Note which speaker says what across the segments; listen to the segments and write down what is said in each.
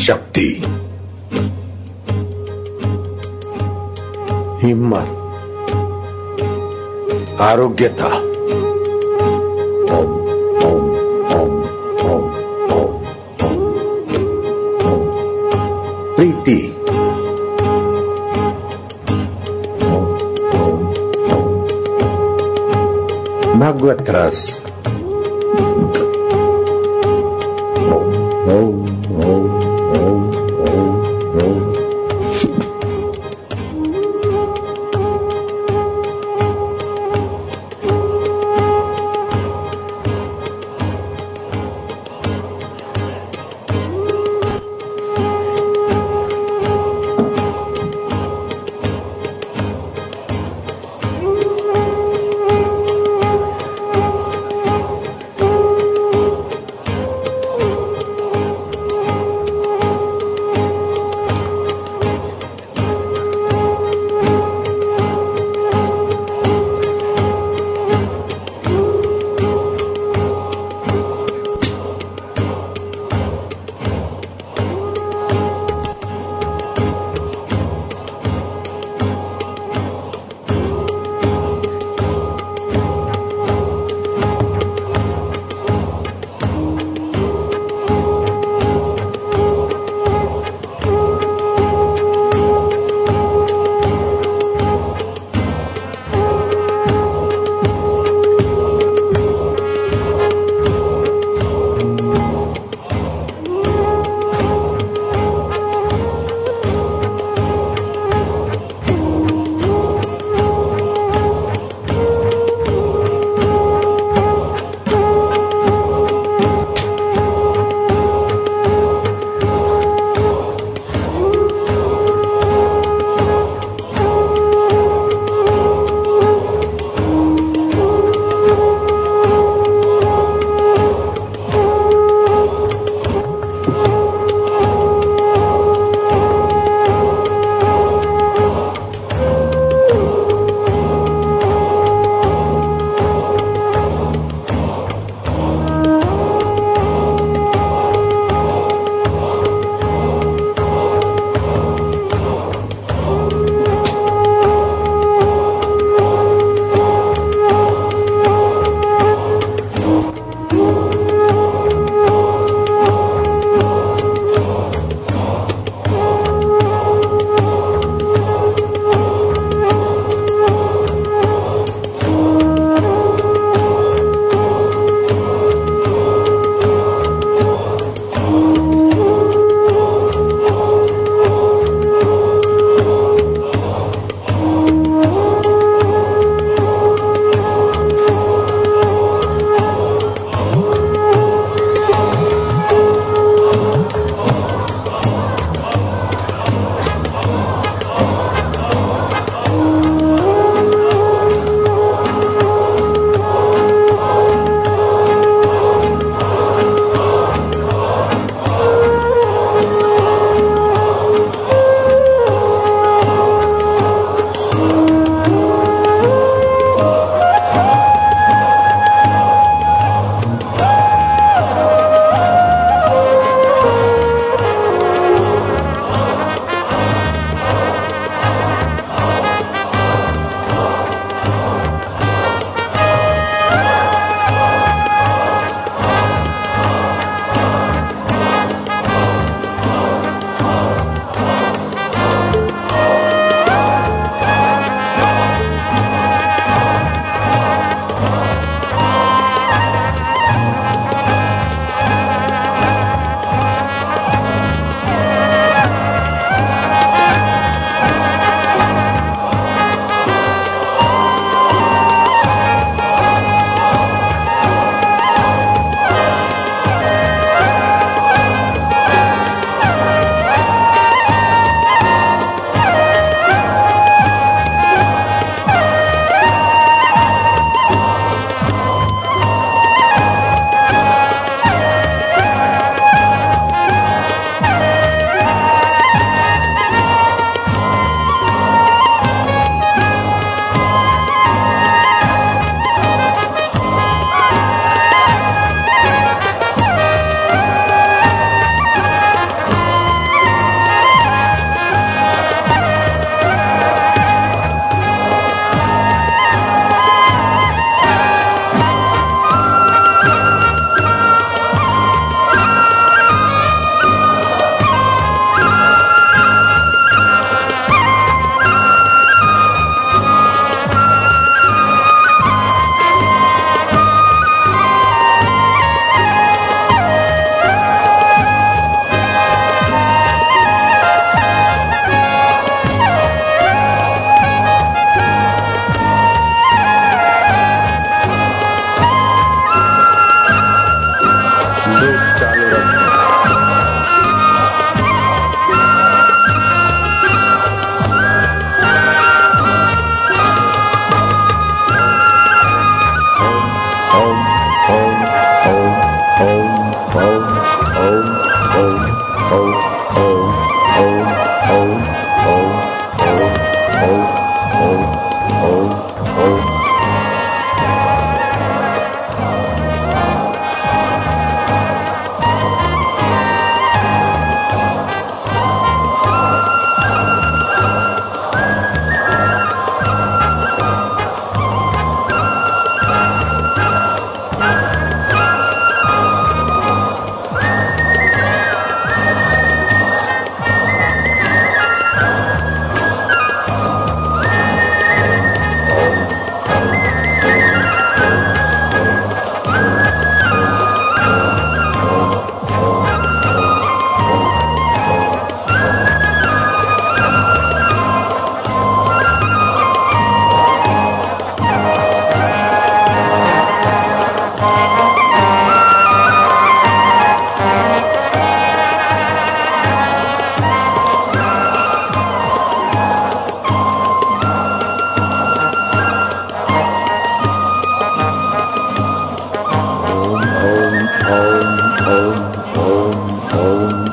Speaker 1: Shakti Himmat Arugyata.
Speaker 2: Om Om Om Om Om Om.
Speaker 1: Priti.
Speaker 2: Om Magwatras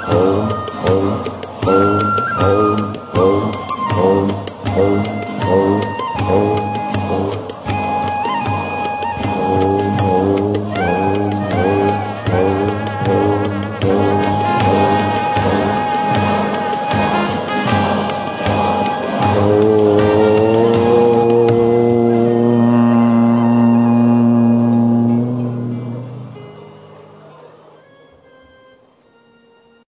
Speaker 2: Om